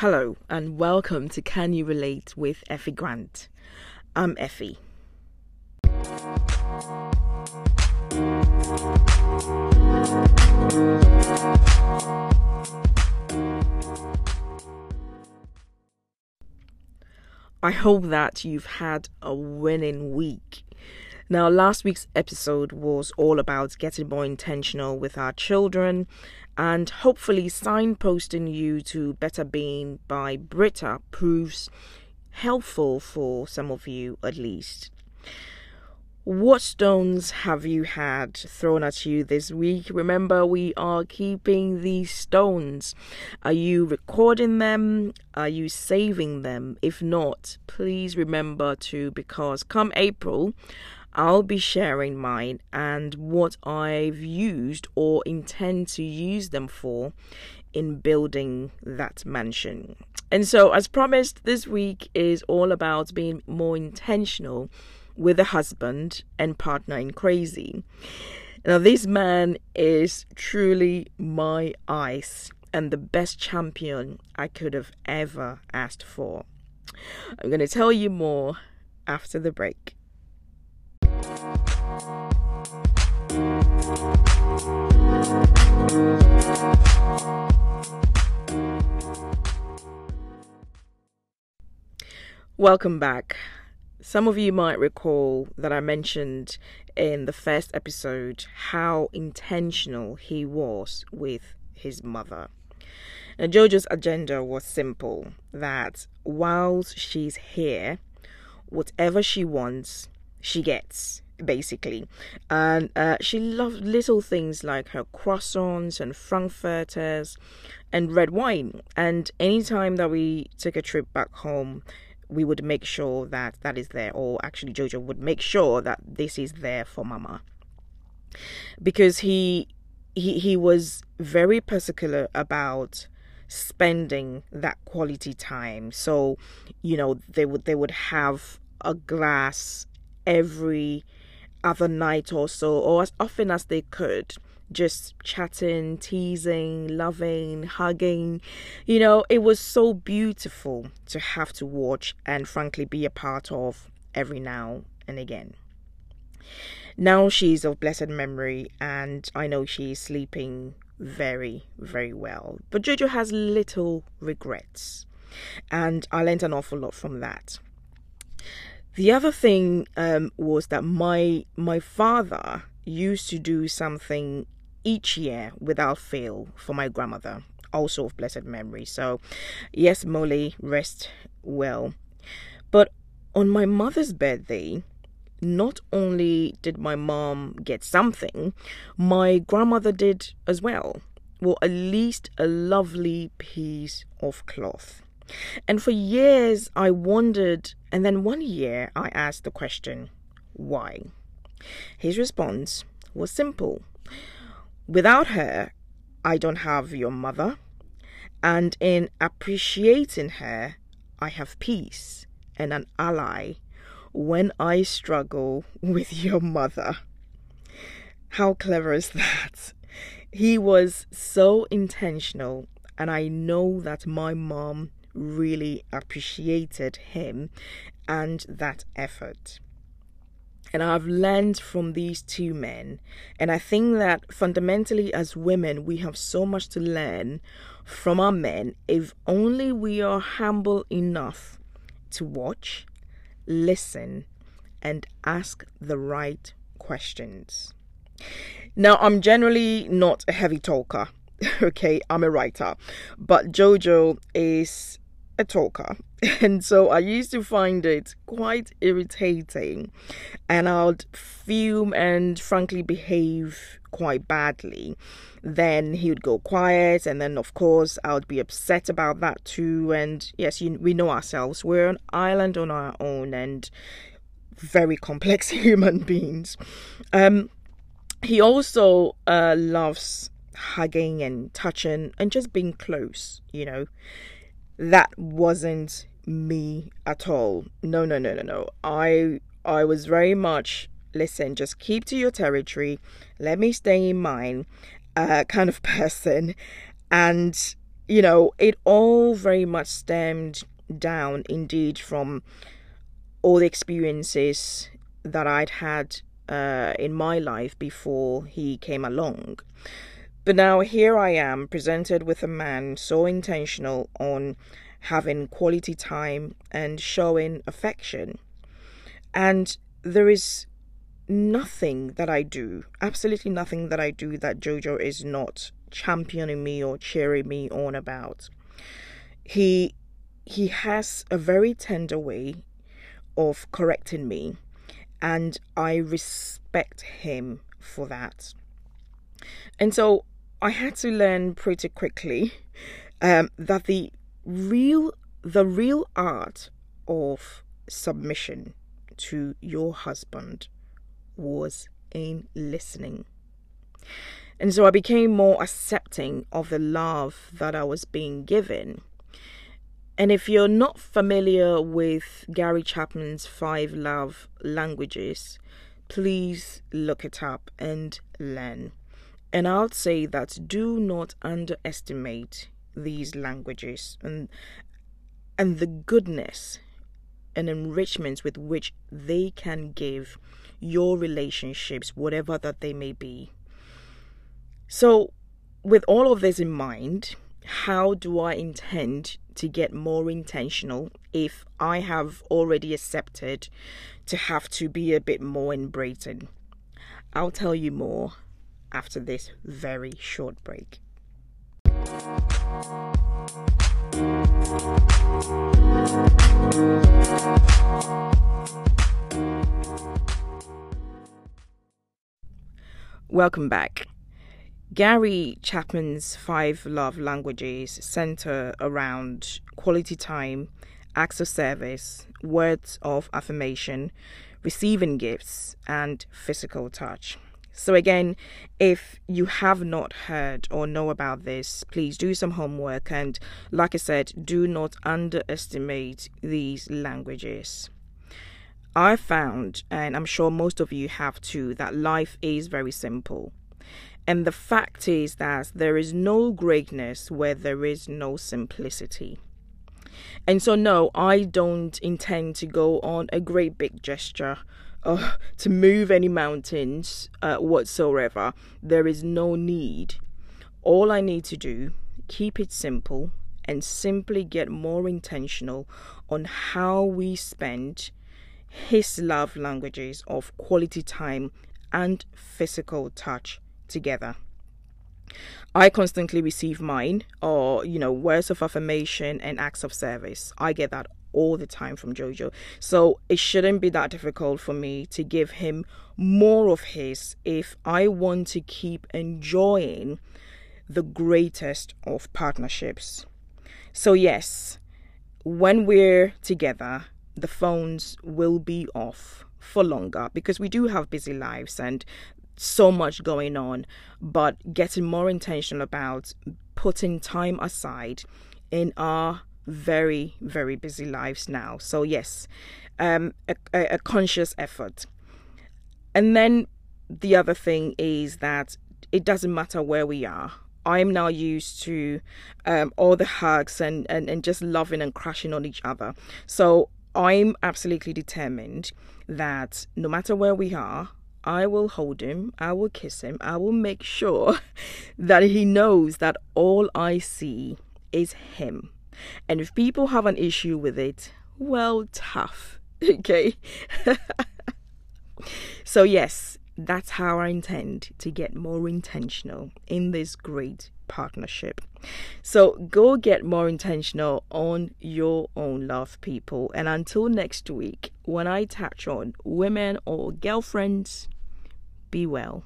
Hello and welcome to Can You Relate with Effie Grant. I'm Effie. I hope that you've had a winning week. Now, last week's episode was all about getting more intentional with our children and hopefully signposting you to Better Being by Britta proves helpful for some of you at least. What stones have you had thrown at you this week? Remember, we are keeping these stones. Are you recording them? Are you saving them? If not, please remember to because come April, I'll be sharing mine and what I've used or intend to use them for in building that mansion. And so, as promised, this week is all about being more intentional with a husband and partner in crazy. Now, this man is truly my ice and the best champion I could have ever asked for. I'm going to tell you more after the break. Welcome back. Some of you might recall that I mentioned in the first episode how intentional he was with his mother. Now, Jojo's agenda was simple that whilst she's here, whatever she wants, she gets basically. And uh, she loved little things like her croissants and frankfurters and red wine. And anytime that we took a trip back home, we would make sure that that is there, or actually, Jojo would make sure that this is there for Mama, because he he he was very particular about spending that quality time. So, you know, they would they would have a glass every other night or so, or as often as they could just chatting, teasing, loving, hugging. You know, it was so beautiful to have to watch and frankly be a part of every now and again. Now she's of blessed memory, and I know she's sleeping very, very well. But Jojo has little regrets, and I learned an awful lot from that. The other thing um, was that my my father used to do something each year without fail for my grandmother, also of blessed memory. So, yes, Molly, rest well. But on my mother's birthday, not only did my mom get something, my grandmother did as well. Well, at least a lovely piece of cloth. And for years I wondered, and then one year I asked the question, why? His response was simple Without her, I don't have your mother. And in appreciating her, I have peace and an ally when I struggle with your mother. How clever is that? He was so intentional, and I know that my mom really appreciated him and that effort. And I've learned from these two men. And I think that fundamentally, as women, we have so much to learn from our men if only we are humble enough to watch, listen, and ask the right questions. Now, I'm generally not a heavy talker. Okay, I'm a writer, but Jojo is a talker. And so I used to find it quite irritating. And I'd fume and frankly behave quite badly. Then he would go quiet. And then, of course, I would be upset about that too. And yes, you, we know ourselves. We're an island on our own and very complex human beings. Um, he also uh, loves hugging and touching and just being close, you know that wasn't me at all. No, no, no, no, no. I I was very much listen, just keep to your territory. Let me stay in mine uh kind of person. And you know, it all very much stemmed down indeed from all the experiences that I'd had uh, in my life before he came along. But now here I am presented with a man so intentional on having quality time and showing affection. And there is nothing that I do, absolutely nothing that I do that Jojo is not championing me or cheering me on about. He he has a very tender way of correcting me and I respect him for that. And so I had to learn pretty quickly um, that the real the real art of submission to your husband was in listening. And so I became more accepting of the love that I was being given. And if you're not familiar with Gary Chapman's five love languages, please look it up and learn. And I'll say that do not underestimate these languages and and the goodness and enrichments with which they can give your relationships, whatever that they may be. So, with all of this in mind, how do I intend to get more intentional if I have already accepted to have to be a bit more in embracing? I'll tell you more after this very short break. Welcome back. Gary Chapman's five love languages center around quality time, acts of service, words of affirmation, receiving gifts, and physical touch. So, again, if you have not heard or know about this, please do some homework. And, like I said, do not underestimate these languages. I found, and I'm sure most of you have too, that life is very simple. And the fact is that there is no greatness where there is no simplicity. And so, no, I don't intend to go on a great big gesture uh, to move any mountains uh, whatsoever. There is no need. All I need to do, keep it simple and simply get more intentional on how we spend his love languages of quality time and physical touch together. I constantly receive mine, or you know, words of affirmation and acts of service. I get that all the time from Jojo. So it shouldn't be that difficult for me to give him more of his if I want to keep enjoying the greatest of partnerships. So, yes, when we're together, the phones will be off for longer because we do have busy lives and so much going on, but getting more intentional about putting time aside in our very, very busy lives now. So, yes, um, a, a conscious effort. And then the other thing is that it doesn't matter where we are. I'm now used to um, all the hugs and, and, and just loving and crashing on each other. So I'm absolutely determined that no matter where we are, I will hold him, I will kiss him, I will make sure that he knows that all I see is him. And if people have an issue with it, well, tough. Okay. so, yes, that's how I intend to get more intentional in this great partnership. So go get more intentional on your own love, people. And until next week, when I touch on women or girlfriends, be well.